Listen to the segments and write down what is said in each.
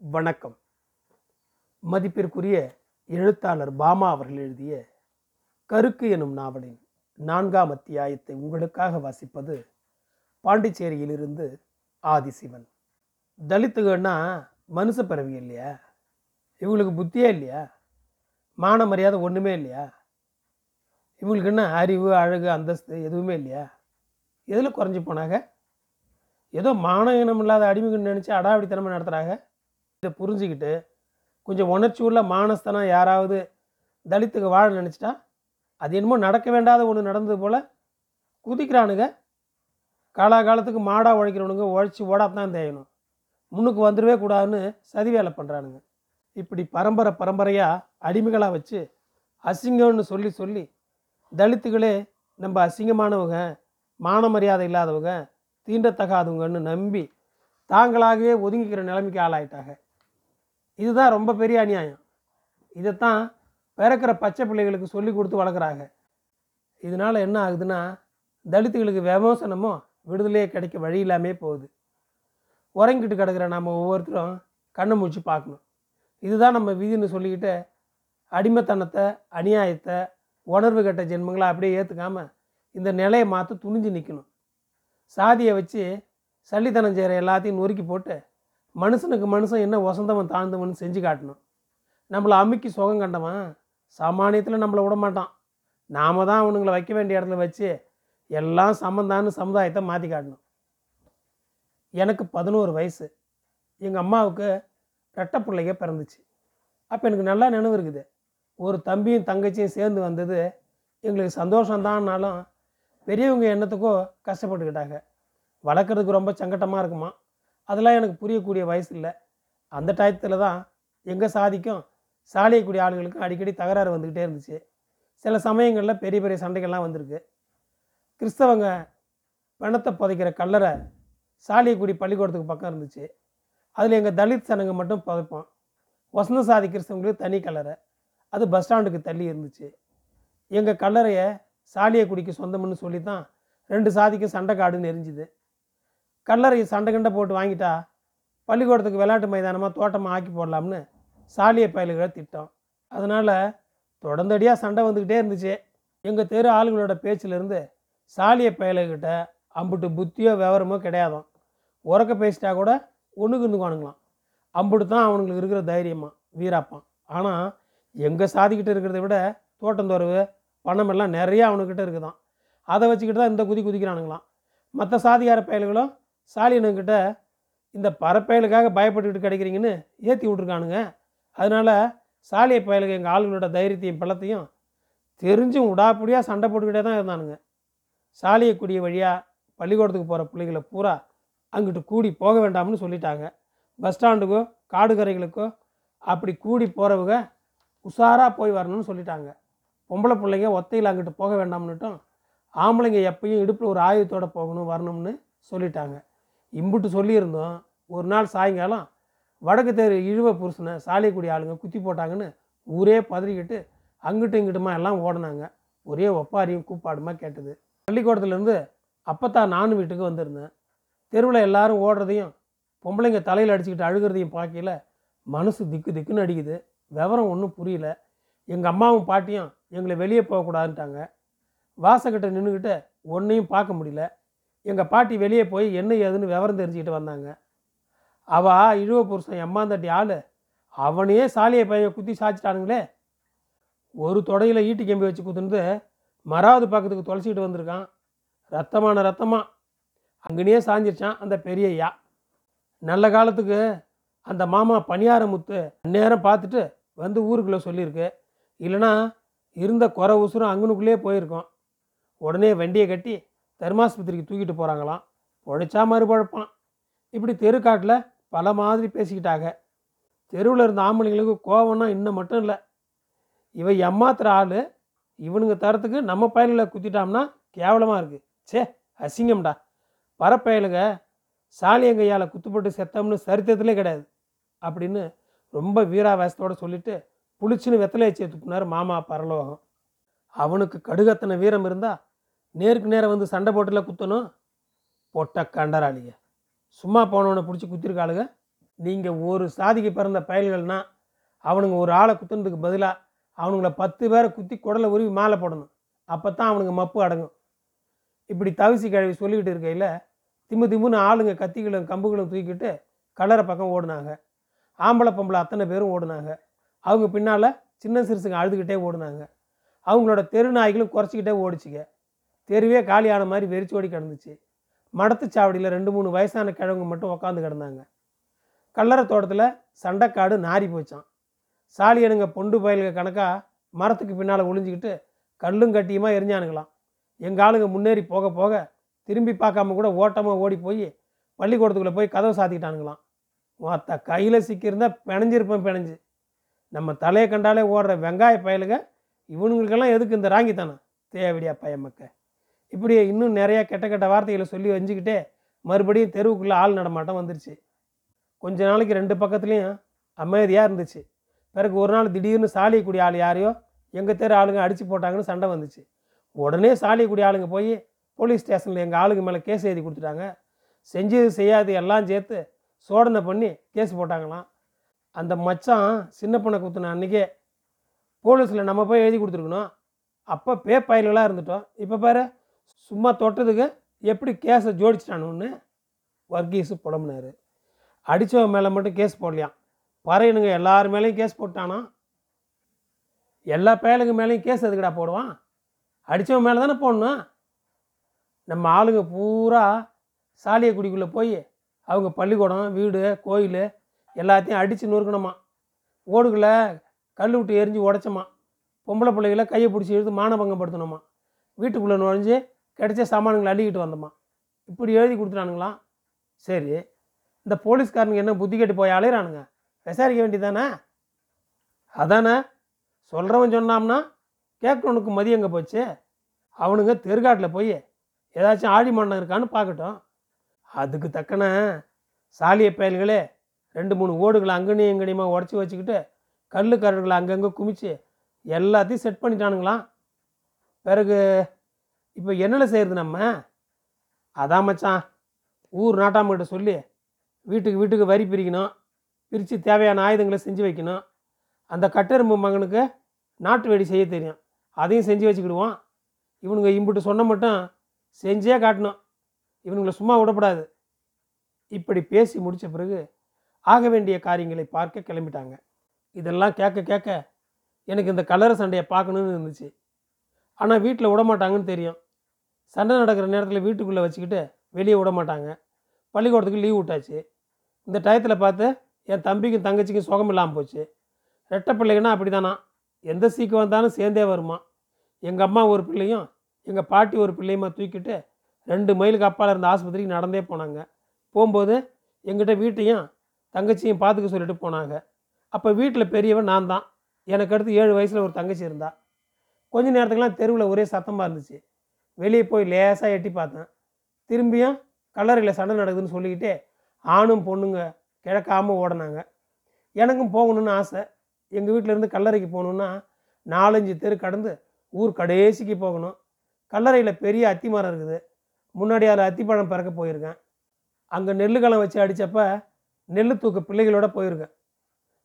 வணக்கம். மதிப்பிற்குரிய எழுத்தாளர் பாமா அவர்கள் எழுதிய கருக்கு எனும் நாவலின் நான்காம் அத்தியாயத்தை உங்களுக்காக வாசிப்பது பாண்டிச்சேரியிலிருந்து ஆதிசிவன். தலித்துகன்னா மனுஷ பிறவி இல்லையா? இவங்களுக்கு புத்தியே இல்லையா? மான மரியாதை ஒன்றுமே இல்லையா? இவங்களுக்கு என்ன அறிவு அழகு அந்தஸ்து எதுவுமே இல்லையா? எதில் குறைஞ்சி போனாங்க? ஏதோ மான இனம் இல்லாத அடிமைகள் நினச்சி அடாவடித்தனமாக நடத்துகிறாங்க இதை புரிஞ்சுக்கிட்டு கொஞ்சம் உணர்ச்சி உள்ள மானஸ்தனம் யாராவது தலித்துக்கு வாழ நினச்சிட்டா அது என்னமோ நடக்க வேண்டாத ஒன்று நடந்தது போல் குதிக்கிறானுங்க. காலாகாலத்துக்கு மாடாக உழைக்கிறவனுங்க உழைச்சி ஓடாத்தான் தேயணும். முன்னுக்கு வந்துடவே கூடாதுன்னு சதி வேலை பண்ணுறானுங்க இப்படி பரம்பரை பரம்பரையாக அடிமைகளாக வச்சு அசிங்கம்னு சொல்லி சொல்லி தலித்துகளே நம்ம அசிங்கமானவங்க மான மரியாதை இல்லாதவங்க தீண்டத்தகாதவங்கன்னு நம்பி தாங்களாகவே ஒதுங்கிக்கிற நிலைமைக்கு ஆளாயிட்டாங்க. இதுதான் ரொம்ப பெரிய அநியாயம். இதைத்தான் பிறக்கிற பச்சை பிள்ளைகளுக்கு சொல்லி கொடுத்து வளர்க்குறாங்க. இதனால் என்ன ஆகுதுன்னா தலித்துகளுக்கு விமோசனமோ விடுதலையே கிடைக்க வழி இல்லாமே போகுது. உறங்கிட்டு கிடக்கிற நம்ம ஒவ்வொருத்தரும் கண்ணை மூச்சு பார்க்கணும். இதுதான் நம்ம விதின்னு சொல்லிக்கிட்டு அடிமைத்தனத்தை அநியாயத்தை உணர்வு கட்ட ஜென்மங்களை அப்படியே ஏற்றுக்காமல் இந்த நிலையை மாற்ற துணிஞ்சு நிற்கணும் சாதியை வச்சு சல்லித்தனம் செய்கிற எல்லாத்தையும் நொறுக்கி போட்டு மனுஷனுக்கு மனுஷன் என்ன வசந்தவன் தாழ்ந்தவன் செஞ்சு காட்டணும். நம்மளை அமுக்கி சுகம் கண்டவன் சாமானியத்தில் நம்மளை விட மாட்டான். நாம தான் அவனுங்களை வைக்க வேண்டிய இடத்துல வச்சு எல்லாம் சமந்தான்னு சமுதாயத்தை மாற்றி காட்டணும். எனக்கு பதினோரு வயசு. எங்கள் அம்மாவுக்கு ரெட்டை பிள்ளைங்க பிறந்துச்சு. அப்போ எனக்கு நல்லா நினைவு இருக்குது. ஒரு தம்பியும் தங்கச்சியும் சேர்ந்து வந்தது எங்களுக்கு சந்தோஷம்தான்னாலும் பெரியவங்க என்னத்துக்கோ கஷ்டப்பட்டுக்கிட்டாங்க. வளர்க்குறதுக்கு ரொம்ப சங்கட்டமாக இருக்குமா அதெல்லாம் எனக்கு புரியக்கூடிய வயசு இல்லை. அந்த டயத்தில் தான் எங்கள் சாதிக்கும் சாலியக்கூடிய ஆளுகளுக்கும் அடிக்கடி தகராறு வந்துக்கிட்டே இருந்துச்சு. சில சமயங்களில் பெரிய பெரிய சண்டைகள்லாம் வந்திருக்கு. கிறிஸ்தவங்க பிணத்தை புதைக்கிற கல்லறை சாலியக்குடி பள்ளிக்கூடத்துக்கு பக்கம் இருந்துச்சு. அதில் எங்கள் தலித் சனங்க மட்டும் புதைப்போம். வசந்த சாதி கிறிஸ்தவங்களுக்கு தனி கல்லறை. அது பஸ் ஸ்டாண்டுக்கு தள்ளி இருந்துச்சு. எங்கள் கல்லறையை சாலியக்குடிக்கு சொந்தம்னு சொல்லி தான் ரெண்டு சாதிக்கும் சண்டை காடுன்னு எரிஞ்சுது. கல்லறை சண்டை கண்டை போட்டு வாங்கிட்டா பள்ளிக்கூடத்துக்கு விளையாட்டு மைதானமாக தோட்டமாக ஆக்கி போடலாம்னு சாலிய பயலுகளை திட்டம். அதனால் தொடர்ந்தடியாக சண்டை வந்துக்கிட்டே இருந்துச்சு. எங்கள் தெரு ஆளுங்களோட பேச்சிலேருந்து சாலிய பயலுக்கிட்ட அம்புட்டு புத்தியோ விவரமோ கிடையாதும். உறக்க பேசிட்டா கூட ஒன்றுக்கு இருந்துக்குவானுங்களாம் அம்புட்டு தான் அவனுங்களுக்கு இருக்கிற தைரியமாக வீராப்பான் ஆனால் எங்கள் சாதிக்கிட்ட இருக்கிறத விட தோட்டந்தோறவு பணம் எல்லாம் நிறையா அவனுக்கிட்ட இருக்குதான் அதை வச்சுக்கிட்டு தான் இந்த குதி குதிக்கிறானுங்களாம். மற்ற சாதிகார பயல்களும் ஸ்டாலினுங்கிட்ட இந்த பறப்பயலுக்காக பயப்பட்டுக்கிட்டு கிடைக்கிறீங்கன்னு ஏற்றி விட்ருக்கானுங்க அதனால் சாலிய பயலுக்கு எங்கள் ஆளுங்களோட தைரியத்தையும் பலத்தையும் தெரிஞ்சும் உடாப்படியாக சண்டை போட்டுக்கிட்டே தான் இருந்தானுங்க. சாலியக்குடிய வழியாக பள்ளிக்கூடத்துக்கு போகிற பிள்ளைகளை பூரா அங்கிட்டு கூடி போக வேண்டாம்னு சொல்லிட்டாங்க. பஸ் ஸ்டாண்டுக்கோ காடு கரைகளுக்கோ அப்படி கூடி போகிறவங்க உஷாராக போய் வரணும்னு சொல்லிட்டாங்க. பொம்பளை பிள்ளைங்க ஒத்தையில் அங்கிட்டு போக வேண்டாம்னுட்டும் ஆம்பளைங்க எப்பயும் இடுப்பில் ஒரு ஆயுதத்தோடு போகணும் வரணும்னு சொல்லிட்டாங்க. இம்புட்டு சொல்லியிருந்தோம் ஒரு நாள் சாயங்காலம் வடக்கு தெரு இழுவ புருஷனை சாலைக்குடி ஆளுங்க குத்தி போட்டாங்கன்னு ஊரே பதறிக்கிட்டு அங்கிட்டும் இங்கிட்டுமா எல்லாம் ஓடினாங்க. ஒரே ஒப்பாரியும் கூப்பாடுமா கேட்டது. பள்ளிக்கூடத்துலேருந்து அப்பத்தான் நானும் வீட்டுக்கு வந்திருந்தேன். தெருவில் எல்லாரும் ஓடுறதையும் பொம்பளைங்க தலையில் அடிச்சுக்கிட்டு அழுகிறதையும் பார்க்கல மனசு திக்கு திக்குன்னு அடிக்குது. விவரம் ஒன்றும் புரியல. எங்கள் அம்மாவும் பாட்டியும் எங்களை வெளியே போகக்கூடாதுன்ட்டாங்க. வாசக்கிட்ட நின்றுக்கிட்டு ஒன்றையும் பார்க்க முடியல. எங்கள் பாட்டி வெளியே போய் என்ன ஏதுன்னு விவரம் தெரிஞ்சுக்கிட்டு வந்தாங்க. அவள் இழுவ புருஷன் எம்மாந்தட்டி ஆள். அவனையே சாலியை பையன் குத்தி சாய்ச்சிட்டானுங்களே. ஒரு தொடையில் ஈட்டி கம்பி வச்சு குத்துனது மறாவது பக்கத்துக்கு தொலைச்சிக்கிட்டு வந்திருக்கான். ரத்தமான ரத்தமாக அங்கனையே சாஞ்சிருச்சான் அந்த பெரியய்யா. நல்ல காலத்துக்கு அந்த மாமா பணியார முத்து நேரம் பார்த்துட்டு வந்து ஊருக்குள்ளே சொல்லியிருக்கு. இல்லைனா இருந்த குறை உசுரம் அங்கனுக்குள்ளேயே போயிருக்கோம். உடனே வண்டியை கட்டி தர்மாஸ்பத்திரிக்கு தூக்கிட்டு போகிறாங்களாம் பொழைச்சா மறுபழப்பான் இப்படி தெருக்காட்டில் பல மாதிரி பேசிக்கிட்டாங்க. தெருவில் இருந்த ஆம்பளைங்களுக்கு கோவம்னா இன்னும் மட்டும் இல்லை. இவ ஏமாத்துற ஆள் இவனுங்க தரத்துக்கு நம்ம பயல்களை குத்திட்டோம்னா கேவலமாக இருக்குது சே அசிங்கம்டா. பரப்பயலுங்க சாலியங்கையால் குத்துப்பட்டு செத்தம்னு சரித்திரத்திலே கிடையாது. அப்படின்னு ரொம்ப வீராவேசத்தோடு சொல்லிட்டு புளிச்சுன்னு வெத்தலையை சேர்த்துப்புனார் மாமா பரலோகம். அவனுக்கு கடுகத்தனை வீரம் இருந்தால் நேருக்கு நேரம் வந்து சண்டை போட்டில் குத்தணும். போட்ட கண்டராளிங்க சும்மா போனவனை பிடிச்சி குத்திருக்காளுங்க நீங்கள் ஒரு சாதிக்கு பிறந்த பயல்கள்னா அவனுங்க ஒரு ஆளை குத்துனதுக்கு பதிலாக அவனுங்கள பத்து பேரை குத்தி குடலை உருவி மாலை போடணும். அப்போ தான் அவனுங்க மப்பு அடங்கும். இப்படி தவிசி கழுவி சொல்லிக்கிட்டு இருக்கையில் திம்மு திம்முன்னு ஆளுங்க கத்திகளும் கம்புகளும் தூக்கிட்டு கலரை பக்கம் ஓடுனாங்க. ஆம்பளை பொம்பளை அத்தனை பேரும் ஓடுனாங்க. அவங்க பின்னால் சின்ன சிறுசுங்க அழுதுகிட்டே ஓடுனாங்க. அவங்களோட தெரு நாய்களும் குறைச்சிக்கிட்டே ஓடிச்சுங்க. தெருவே காலியான மாதிரி வெறிச்சு ஓடி கிடந்துச்சு. மடத்துச்சாவடியில் ரெண்டு மூணு வயசான கிழங்கு மட்டும் உக்காந்து கிடந்தாங்க. கல்லறை தோட்டத்தில் சண்டைக்காடு நாரி போச்சான் சாலியனுங்க பொண்டு பயலுங்க கணக்காக மரத்துக்கு பின்னால் ஒளிஞ்சிக்கிட்டு கல்லும் கட்டியுமா எரிஞ்சானுங்களாம். எங்கள் ஆளுங்க முன்னேறி போக போக திரும்பி பார்க்காம கூட ஓட்டமாக ஓடி போய் பள்ளிக்கூடத்துக்குள்ளே போய் கதவை சாத்திக்கிட்டானுங்களாம். மற்ற கையில் சிக்கியிருந்தா பிணைஞ்சிருப்பேன் பிணைஞ்சு. நம்ம தலையை கண்டாலே ஓடுற வெங்காய பயலுங்க இவனுங்களுக்கெல்லாம் எதுக்கு இந்த ராங்கித்தானே தேவடியா பயமக்க. இப்படி இன்னும் நிறையா கெட்ட கெட்ட வார்த்தைகளை சொல்லி வஞ்சிக்கிட்டே மறுபடியும் தெருவுக்குள்ளே ஆள் நடமாட்டம் வந்துருச்சு. கொஞ்ச நாளைக்கு ரெண்டு பக்கத்துலேயும் அமைதியாக இருந்துச்சு. பிறகு ஒரு நாள் திடீர்னு சாலியக்கூடிய ஆள் யாரையோ எங்கள் தெரு ஆளுங்க அடித்து போட்டாங்கன்னு சண்டை வந்துச்சு. உடனே சாலியக்கூடிய ஆளுங்க போய் போலீஸ் ஸ்டேஷனில் எங்கள் ஆளுங்க மேலே கேஸ் எழுதி கொடுத்துட்டாங்க. செஞ்சது செய்யாது எல்லாம் சேர்த்து சோதனை பண்ணி கேஸ் போட்டாங்களாம். அந்த மச்சான் சின்ன பொண்ணை குத்துன அன்றைக்கே போலீஸில் நம்ம போய் எழுதி கொடுத்துருக்கணும். அப்போ பே பயல்களாக இருந்துட்டோம். இப்போ பாரு சும்மா தொட்டதுக்கு எப்படி கேஸை ஜோடிச்சிட்டானு வர்கீஸு புலம்புனார். அடித்தவன் மேலே மட்டும் கேஸ் போடலையாம். பறையனுங்க எல்லார் மேலேயும் கேஸ் போட்டானா? எல்லா பயலுங்க மேலேயும் கேஸ் எதுக்கடா போடுவான்? அடித்தவன் மேலே தானே போடணும். நம்ம ஆளுங்க பூரா சாலியக்குடிக்குள்ளே போய் அவங்க பள்ளிக்கூடம் வீடு கோயில் எல்லாத்தையும் அடித்து நொறுக்கணுமா ஓடுகளை கல் விட்டு எரிஞ்சு உடச்சோமா. பொம்பளை பிள்ளைகளை கையை பிடிச்சி இழுத்து மானபங்கப்படுத்தணுமா வீட்டுக்குள்ளே நுழைஞ்சு கிடைச்ச சாமான்களை அள்ளிக்கிட்டு வந்தோமா இப்படி எழுதி கொடுத்துட்டானுங்களாம் சரி. இந்த போலீஸ்காரனுக்கு என்ன புத்தி கேட்டு போய் அலையிறானுங்க? விசாரிக்க வேண்டியதானே அதானே? சொல்கிறவன் சொன்னாம்னா கேட்குறவனுக்கு மதியம் எங்கே போச்சு? அவனுங்க தெருக்காட்டில் போய் ஏதாச்சும் ஆழி மண்ணம் இருக்கான்னு பார்க்கட்டும். அதுக்கு தக்கன சாலிய பயல்களே ரெண்டு மூணு ஓடுகளை அங்கனையும் எங்கனையுமா உடச்சி வச்சுக்கிட்டு கல் கரடுகளை அங்கங்கே குமிச்சு எல்லாத்தையும் செட் பண்ணிட்டானுங்களாம். பிறகு இப்போ என்னென்ன செய்கிறது நம்ம? அதான் மச்சான் ஊர் நாட்டாமக்கிட்ட சொல்லி வீட்டுக்கு வீட்டுக்கு வரி பிரிக்கணும் பிரித்து தேவையான ஆயுதங்களை செஞ்சு வைக்கணும். அந்த கட்டெரும்பு மகனுக்கு நாட்டு வெடி செய்ய தெரியும். அதையும் செஞ்சு வச்சுக்கிடுவோம். இவனுங்க இம்புட்டு சொன்ன மட்டும் செஞ்சே காட்டணும். இவனுங்களை சும்மா விடப்படாது. இப்படி பேசி முடித்த பிறகு ஆக வேண்டிய காரியங்களை பார்க்க கிளம்பிட்டாங்க. இதெல்லாம் கேட்க கேட்க எனக்கு இந்த கலர சண்டையை பார்க்கணுன்னு இருந்துச்சு. ஆனால் வீட்டில் விட மாட்டாங்கன்னு தெரியும். சண்டை நடக்கிற நேரத்தில் வீட்டுக்குள்ளே வச்சுக்கிட்டு வெளியே விட மாட்டாங்க. பள்ளிக்கூடத்துக்கு லீவ் விட்டாச்சு. இந்த டயத்தில் பார்த்து என் தம்பிக்கும் தங்கச்சிக்கும் சுகம் இல்லாமல் போச்சு. ரெட்டை பிள்ளைங்கன்னா அப்படி தானா எந்த சீக்கு வந்தாலும் சேர்ந்தே வருமா? எங்கள் அம்மா ஒரு பிள்ளையும் எங்கள் பாட்டி ஒரு பிள்ளையுமா தூக்கிட்டு ரெண்டு மைலுக்கு அப்பால் இருந்த ஆஸ்பத்திரிக்கு நடந்தே போனாங்க. போகும்போது எங்கிட்ட வீட்டையும் தங்கச்சியும் பார்த்துக்க சொல்லிட்டு போனாங்க. அப்போ வீட்டில் பெரியவன் நான் தான் எனக்கு அடுத்து ஏழு வயசில் ஒரு தங்கச்சி இருந்தா. கொஞ்ச நேரத்துக்குலாம் தெருவில் ஒரே சத்தமாக இருந்துச்சு. வெளியே போய் லேசாக எட்டி பார்த்தேன். திரும்பியும் கல்லறையில் சண்டை நடக்குதுன்னு சொல்லிக்கிட்டே ஆணும் பொண்ணுங்க கிழக்காமல் ஓடினாங்க. எனக்கும் போகணும்னு ஆசை. எங்கள் வீட்டிலேருந்து கல்லறைக்கு போகணுன்னா நாலஞ்சு தெரு கடந்து ஊர் கடைசிக்கு போகணும். கல்லறையில் பெரிய அத்தி மரம் இருக்குது. முன்னாடி அதில் அத்திப்பழம் பிறக்க போயிருக்கேன். அங்கே நெல்லுக்களம் வச்சு அடித்தப்ப நெல் தூக்க பிள்ளைகளோட போயிருக்கேன்.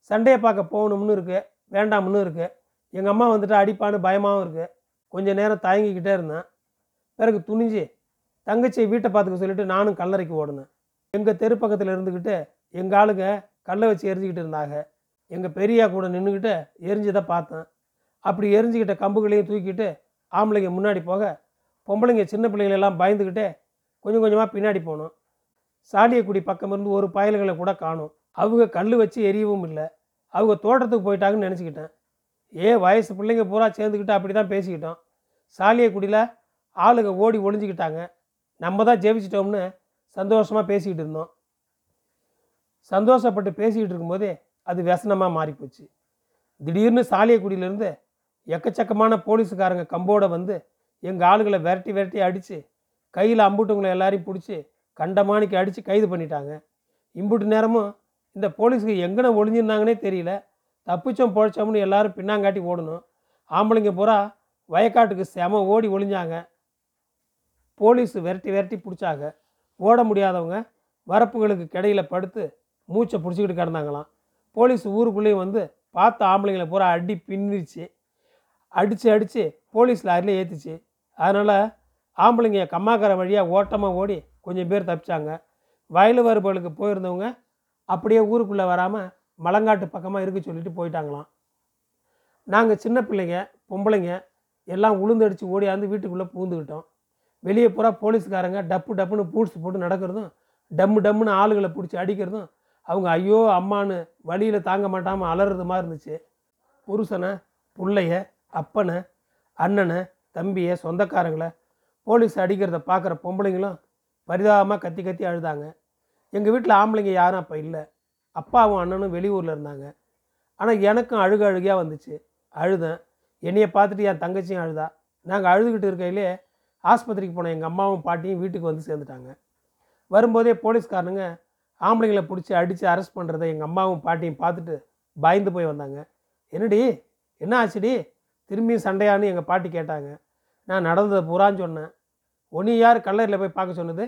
சண்டையை பார்க்க போகணும்னு இருக்கு வேண்டாம்னு இருக்குது எங்கள் அம்மா வந்துட்டு அடிப்பான்னு பயமாகவும் இருக்குது கொஞ்ச நேரம் தயங்கிக்கிட்டே இருந்தேன். பிறகு துணிஞ்சு தங்கச்சியை வீட்டை பார்த்துக்க சொல்லிட்டு நானும் கல்லறைக்கு ஓடினேன். எங்கள் தெரு பக்கத்தில் இருந்துக்கிட்டு எங்கள் ஆளுங்க கல்லை வச்சு எரிஞ்சிக்கிட்டு இருந்தாங்க. எங்கள் பெரியா கூட நின்றுக்கிட்டு எரிஞ்சதை பார்த்தேன். அப்படி எரிஞ்சுக்கிட்ட கம்புகளையும் தூக்கிட்டு ஆம்பளைங்க முன்னாடி போக பொம்பளைங்க சின்ன பிள்ளைங்களெல்லாம் பயந்துக்கிட்டே கொஞ்சம் கொஞ்சமாக பின்னாடி போனோம். சாலியக்குடி பக்கம் இருந்து ஒரு பயல்களை கூட காணும். அவங்க கல் வச்சு எரியவும் இல்லை. அவங்க தோட்டத்துக்கு போயிட்டாங்கன்னு நினச்சிக்கிட்டேன். ஏ வயசு பிள்ளைங்க பூரா சேர்ந்துக்கிட்டு அப்படி தான் பேசிக்கிட்டோம். சாலியக்குடியில் ஆளுங்க ஓடி ஒளிஞ்சிக்கிட்டாங்க. நம்ம தான் ஜெயிச்சிட்டோம்னு சந்தோஷமாக பேசிக்கிட்டு இருந்தோம். சந்தோஷப்பட்டு பேசிக்கிட்டு இருக்கும்போதே அது व्यசனமாக மாறிப்போச்சு. திடீர்னு சாலியக்குடியிலேருந்து எக்கச்சக்கமான போலீஸுக்காரங்க கம்போட வந்து எங்கள் ஆளுகளை விரட்டி விரட்டி அடித்து கையில் அம்புட்டுங்களை எல்லாரையும் பிடிச்சி கண்டமானிக்கு அடித்து கைது பண்ணிட்டாங்க. இம்புட்டு நேரமும் இந்த போலீஸுக்கு எங்கன ஒளிஞ்சிருந்தாங்கன்னே தெரியல. தப்பிச்சோம் பொழைச்சோம்னு எல்லாரும் பின்னாங்காட்டி ஓடணும். ஆம்பளைங்க பூரா வயக்காட்டுக்கு செம ஓடி ஒளிஞ்சாங்க. போலீஸ் விரட்டி விரட்டி பிடிச்சாங்க. ஓட முடியாதவங்க வரப்புகளுக்கு கிடையில படுத்து மூச்சை பிடிச்சிக்கிட்டு கிடந்தாங்களாம். போலீஸ் ஊருக்குள்ளேயும் வந்து பார்த்த ஆம்பளைங்களை பூரா அடி பின்னிருச்சு. அடித்து அடித்து போலீஸ் லாரியில் ஏற்றிச்சு அதனால் ஆம்பளைங்க கம்மாக்கரை வழியாக ஓட்டமாக ஓடி கொஞ்சம் பேர் தப்பிச்சாங்க. வயலு வரப்புகளுக்கு போயிருந்தவங்க அப்படியே ஊருக்குள்ளே வராமல் மலங்காட்டு பக்கமாக இருக்க சொல்லிட்டு போயிட்டாங்களாம். நாங்கள் சின்ன பிள்ளைங்க பொம்பளைங்க எல்லாம் உளுந்தடிச்சு ஓடியாந்து வீட்டுக்குள்ளே பூந்துக்கிட்டோம் வெளியே பூரா போலீஸ்காரங்க டப்பு டப்புன்னு பூட்ஸ் போட்டு நடக்கிறதும் டம்மு டம்முன்னு ஆளுகளை பிடிச்சி அடிக்கிறதும் அவங்க ஐயோ அம்மான்னு வழியில் தாங்க மாட்டாமல் அலறது மாதிரி இருந்துச்சு. புருஷனை பிள்ளைய அப்பனை அண்ணனை தம்பியை சொந்தக்காரங்களை போலீஸ் அடிக்கிறத பார்க்குற பொம்பளைங்களும் பரிதாபமாக கத்தி கத்தி அழுதாங்க. எங்கள் வீட்டில் ஆம்பளைங்க யாரும் அப்போ இல்லை. அப்பாவும் அண்ணனும் வெளியூரில் இருந்தாங்க. ஆனால் எனக்கும் அழுக அழுகையாக வந்துச்சு. அழுதேன். என்னையை பார்த்துட்டு என் தங்கச்சியும் அழுதா. நாங்கள் அழுதுகிட்டு இருக்கையிலே ஆஸ்பத்திரிக்கு போன எங்கள் அம்மாவும் பாட்டியும் வீட்டுக்கு வந்து சேர்ந்துட்டாங்க. வரும்போதே போலீஸ்காரனுங்க ஆம்பளைங்களை பிடிச்சி அடித்து அரெஸ்ட் பண்ணுறதை எங்கள் அம்மாவும் பாட்டியும் பார்த்துட்டு பயந்து போய் வந்தாங்க. என்னடி? என்ன ஆச்சுடி? திரும்பியும் சண்டையான்னு எங்கள் பாட்டி கேட்டாங்க. நான் நடந்ததை பூரான்னு சொன்னேன். ஒன்று யார் கல்லறையில் போய் பார்க்க சொன்னது?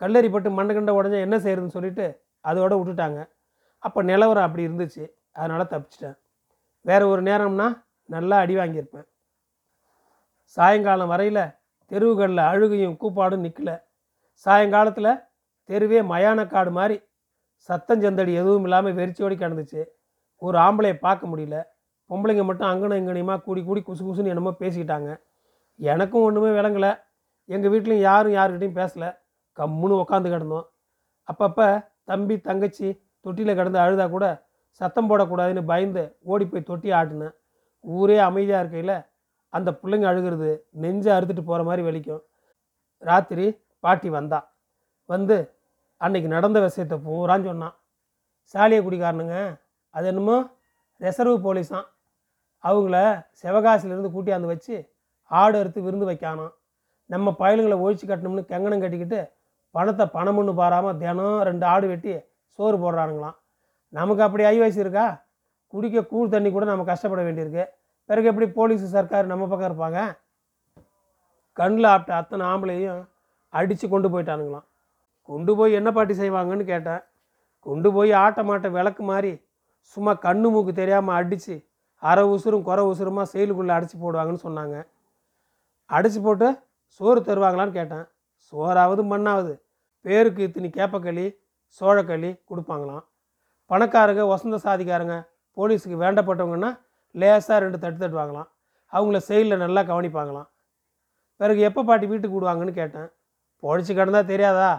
கல்லறி பட்டு மண்டை கண்ட உடஞ்சா என்ன செய்யறதுன்னு சொல்லிட்டு அதோட விட்டுட்டாங்க. அப்போ நிலவரம் அப்படி இருந்துச்சு. அதனால் தப்பிச்சிட்டேன். வேறு ஒரு நேரம்னா நல்லா அடி வாங்கியிருப்பேன். சாயங்காலம் வரையில் தெருவுகளில் அழுகையும் கூப்பாடும் நிற்கல சாயங்காலத்தில் தெருவே மயான காடு மாதிரி சத்தம் செந்தடி எதுவும் இல்லாமல் வெறிச்சோடி கிடந்துச்சு. ஒரு ஆம்பளையை பார்க்க முடியல. பொம்பளைங்க மட்டும் அங்கனும் இங்கனையுமா கூடி கூடி குசு குசுன்னு என்னமோ பேசிக்கிட்டாங்க. எனக்கும் ஒன்றுமே விளங்கலை. எங்கள் வீட்லேயும் யாரும் யாருக்கிட்டையும் பேசலை. கம்முன்னு உக்காந்து கிடந்தோம். அப்பப்போ தம்பி தங்கச்சி தொட்டியில் கிடந்து அழுதா கூட சத்தம் போடக்கூடாதுன்னு பயந்து ஓடி போய் தொட்டி ஆட்டினேன். ஊரே அமைதியாக இருக்கையில் அந்த பிள்ளைங்க அழுகிறது நெஞ்சை அறுத்துட்டு போகிற மாதிரி வலிக்கும். ராத்திரி பாட்டி வந்தா. வந்து அன்னைக்கு நடந்த விஷயத்தை பூரான்னு சொன்னான் சாலியை குடிக்காரனுங்க அது என்னமோ ரிசர்வ் போலீஸாம் அவங்கள சிவகாசிலேருந்து கூட்டியாந்து வச்சு ஆடு அறுத்து விருந்து வைக்கானாம். நம்ம பயலுங்களை ஒழிச்சு கட்டணும்னு கெங்கணம் கட்டிக்கிட்டு பணத்தை பணம்னு பாராமல் தினம் ரெண்டு ஆடு வெட்டி சோறு போடுறானுங்களாம். நமக்கு அப்படி ஐ வயசு இருக்கா? குடிக்க கூழ் தண்ணி கூட நம்ம கஷ்டப்பட வேண்டியிருக்கு. பிறகு எப்படி போலீஸ் சர்க்கார் நம்ம பக்கம் இருப்பாங்க? கண்ணில் ஆப்பிட்ட அத்தனை ஆம்பளையும் அடித்து கொண்டு போயிட்டானுங்களாம். கொண்டு போய் என்ன பாட்டி செய்வாங்கன்னு கேட்டேன் கொண்டு போய் ஆட்ட மாட்ட விளக்கு மாதிரி சும்மா கண்ணு மூக்கு தெரியாமல் அடித்து அரை உசுரும் குறை உசுரமாக செயலுக்குள்ளே அடித்து போடுவாங்கன்னு சொன்னாங்க. அடித்து போட்டு சோறு தருவாங்களான்னு கேட்டேன். சோறாவது மண்ணாவது. பேருக்கு இத்தனி கேப்பக்களி சோழக்களி கொடுப்பாங்களாம். பணக்காரங்க வசந்த சாதிக்காரங்க போலீஸுக்கு வேண்டப்பட்டவங்கன்னா லேசாக ரெண்டு தட்டு தட்டுவாங்களாம் அவங்கள செயலில் நல்லா கவனிப்பாங்களாம். பிறகு எப்போ பாட்டி வீட்டுக்கு விடுவாங்கன்னு கேட்டேன். பொழைச்சி கிடந்தா தெரியாதா?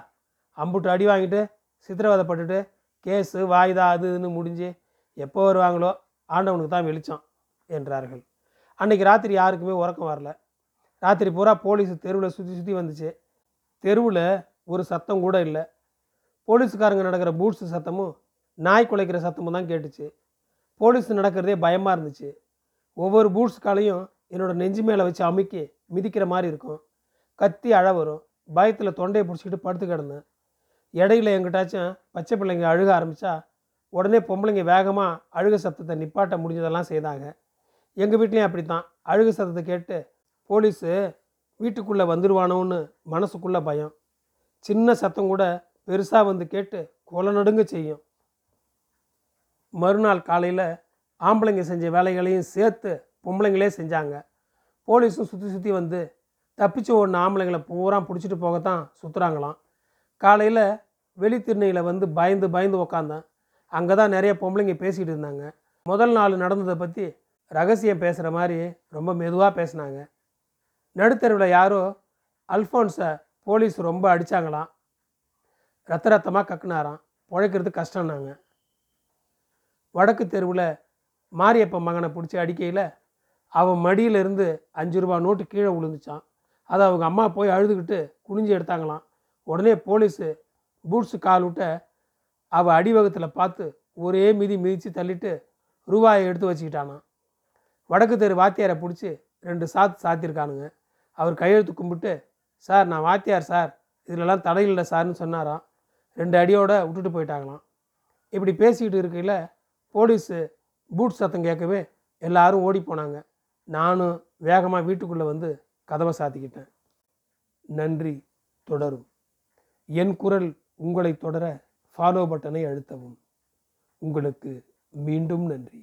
அம்புட்டு அடி வாங்கிட்டு சித்திரவதைப்பட்டுட்டு கேஸு வாய்தா அது இதுன்னு முடிஞ்சு எப்போ வருவாங்களோ ஆண்டவனுக்கு தான் வெளிச்சம் என்றார்கள். அன்றைக்கி ராத்திரி யாருக்குமே உறக்கம் வரல. ராத்திரி பூரா போலீஸ் தெருவில் சுற்றி சுற்றி வந்துச்சு. தெருவில் ஒரு சத்தம் கூட இல்லை. போலீஸுக்காரங்க நடக்கிற பூட்ஸு சத்தமும் நாய் குலைக்கிற சத்தமும் தான் கேட்டுச்சு. போலீஸ் நடக்கிறதே பயமாக இருந்துச்சு. ஒவ்வொரு பூட்ஸ் காலையும் என்னோடய நெஞ்சு மேலே வச்சு அமுக்கி மிதிக்கிற மாதிரி இருக்கும். கத்தி அழ வரும். பயத்தில் தொண்டையை பிடிச்சிக்கிட்டு படுத்து கிடந்தேன். இடையில எங்கிட்டாச்சும் பச்சை பிள்ளைங்க அழுக ஆரம்பித்தா உடனே பொம்பளைங்க வேகமாக அழுக சத்தத்தை நிப்பாட்ட முடிஞ்சதெல்லாம் செய்தாங்க. எங்கள் வீட்லேயும் அப்படி தான் அழுக சத்தத்தை கேட்டு போலீஸு வீட்டுக்குள்ளே வந்துடுவானோன்னு மனசுக்குள்ளே பயம். சின்ன சத்தம் கூட பெருசாக வந்து கேட்டு கொலை நடுங்க செய்யும். மறுநாள் காலையில் ஆம்பளைங்க செஞ்ச வேலைகளையும் சேர்த்து பொம்பளைங்களே செஞ்சாங்க. போலீஸும் சுற்றி சுற்றி வந்து தப்பிச்சு ஓடின ஆம்பளைங்களை பூரா பிடிச்சிட்டு போகத்தான் சுற்றுறாங்களாம் காலையில் வெளித்திருணையில் வந்து பயந்து பயந்து உக்காந்தேன். அங்கே தான் நிறைய பொம்பளைங்க பேசிகிட்டு இருந்தாங்க. முதல் நாள் நடந்ததை பற்றி ரகசியம் பேசுகிற மாதிரி ரொம்ப மெதுவாக பேசினாங்க. நடுத்தருவில் யாரோ அல்ஃபோன்ஸை போலீஸ் ரொம்ப அடித்தாங்களாம் ரத்த ரத்தமாக கக்குனாராம். பிழைக்கிறது கஷ்டம்னாங்க. வடக்கு தெருவில் மாரியப்ப மகனை பிடிச்சி அடிக்கையில் அவன் மடியிலேருந்து அஞ்சு ரூபா நோட்டு கீழே விழுந்துச்சான். அதை அவங்க அம்மா போய் அழுதுகிட்டு குனிஞ்சு எடுத்தாங்களாம். உடனே போலீஸு பூட்ஸு கால் விட்ட அவள் அடிவகத்தில் பார்த்து ஒரே மிதி மிதித்து தள்ளிட்டு ரூபாயை எடுத்து வச்சுக்கிட்டானான் வடக்கு தெரு வாத்தியாரை பிடிச்சி ரெண்டு சாத்து சாத்தியிருக்கானுங்க அவர் கையெழுத்து கும்பிட்டு சார் நான் வாத்தியார் சார். இதிலெல்லாம் தடை இல்லை சார்னு சொன்னாராம். ரெண்டு அடியோட விட்டுட்டு போயிட்டாங்களாம். இப்படி பேசிக்கிட்டு இருக்கையில் போலீஸு பூட் சத்தம் கேட்கவே எல்லாரும் ஓடி போனாங்க. நானும் வேகமாக வீட்டுக்குள்ளே வந்து கதவை சாத்திக்கிட்டேன். நன்றி தொடரும். என் குரல் உங்களை தொடர ஃபாலோ பட்டனை அழுத்தவும். உங்களுக்கு மீண்டும் நன்றி.